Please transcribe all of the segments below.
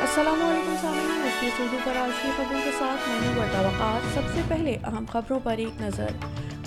السلام علیکم سامعین ایس اردو پر آج کی خبروں کے ساتھ میں ہوں توقعات سب سے پہلے اہم خبروں پر ایک نظر۔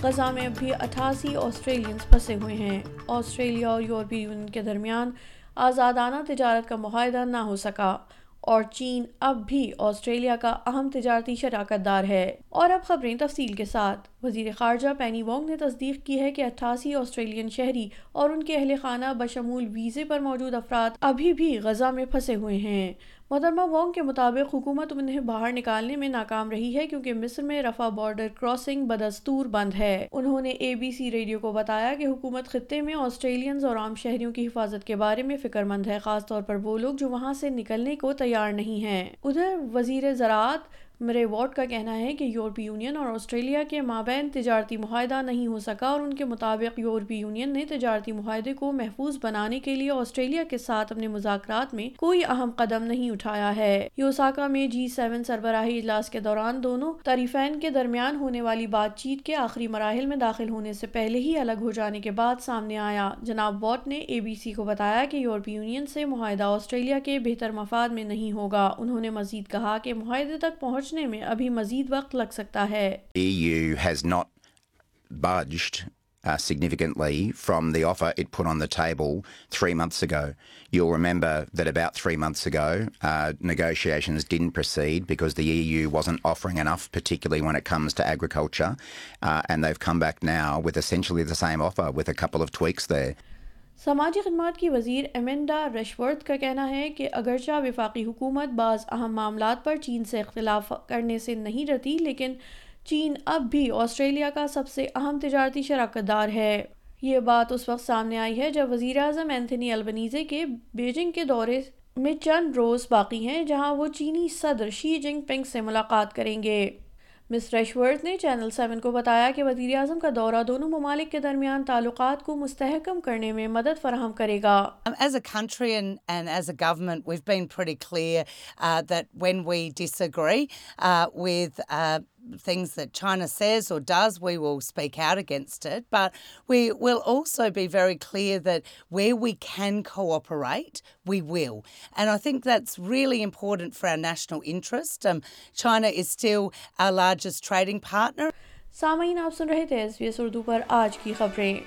غزہ میں بھی اٹھاسی آسٹریلینز پھنسے ہوئے ہیں۔ آسٹریلیا اور یورپی یونین کے درمیان آزادانہ تجارت کا معاہدہ نہ ہو سکا۔ اور چین اب بھی آسٹریلیا کا اہم تجارتی شراکت دار ہے۔ اور اب خبریں تفصیل کے ساتھ۔ وزیر خارجہ پینی وانگ نے تصدیق کی ہے کہ اٹھاسی آسٹریلین شہری اور ان کے اہل خانہ بشمول ویزے پر موجود افراد ابھی بھی غزہ میں پھنسے ہوئے ہیں۔ محترمہ وانگ کے مطابق حکومت انہیں باہر نکالنے میں ناکام رہی ہے کیونکہ مصر میں رفع بارڈر کراسنگ بدستور بند ہے۔ انہوں نے اے بی سی ریڈیو کو بتایا کہ حکومت خطے میں آسٹریلینز اور عام شہریوں کی حفاظت کے بارے میں فکر مند ہے، خاص طور پر وہ لوگ جو وہاں سے نکلنے کو تیار نہیں ہیں۔ ادھر وزیر زراعت مرے وارڈ کا کہنا ہے کہ یورپی یونین اور آسٹریلیا کے مابین تجارتی معاہدہ نہیں ہو سکا اور ان کے مطابق یورپی یونین نے تجارتی معاہدے کو محفوظ بنانے کے لیے آسٹریلیا کے ساتھ اپنے مذاکرات میں کوئی اہم قدم نہیں اٹھایا ہے۔ یوساکا میں جی سیون سربراہی اجلاس کے دوران دونوں طریفین کے درمیان ہونے والی بات چیت کے آخری مراحل میں داخل ہونے سے پہلے ہی الگ ہو جانے کے بعد سامنے آیا۔ جناب واٹ نے اے بی سی کو بتایا کہ یورپی یونین سے معاہدہ آسٹریلیا کے بہتر مفاد میں نہیں ہوگا۔ انہوں نے مزید کہا کہ معاہدے تک پہنچ پہنچنے میں ابھی مزید وقت لگ سکتا ہے۔ Significantly from the offer it for on the table three months ago you remember that about three months ago negotiations done proceed because the you was an offering an of particularly one it comes to agriculture and I come back now with essentially the same offer with a couple of tweaks they سماجی خدمات کی وزیر ایمنڈا ریشورتھ کا کہنا ہے کہ اگرچہ وفاقی حکومت بعض اہم معاملات پر چین سے اختلاف کرنے سے نہیں رہتی لیکن چین اب بھی آسٹریلیا کا سب سے اہم تجارتی شراکت دار ہے۔ یہ بات اس وقت سامنے آئی ہے جب وزیر اعظم اینتھنی البنیزے کے بیجنگ کے دورے میں چند روز باقی ہیں جہاں وہ چینی صدر شی جنگ پنگ سے ملاقات کریں گے۔ مس ریشورتھ نے چینل سیون کو بتایا کہ وزیر اعظم کا دورہ دونوں ممالک کے درمیان تعلقات کو مستحکم کرنے میں مدد فراہم کرے گا۔ As a country and as a government we've been pretty clear that when we disagree agree with things that China says or does, we will speak out against it. But we will also be very clear that where we can cooperate, we will. And I think that's really important for our national interest. Um, China is still our largest trading partner. سامعین آپ سن رہے تھے S B S Urdu پر آج کی خبریں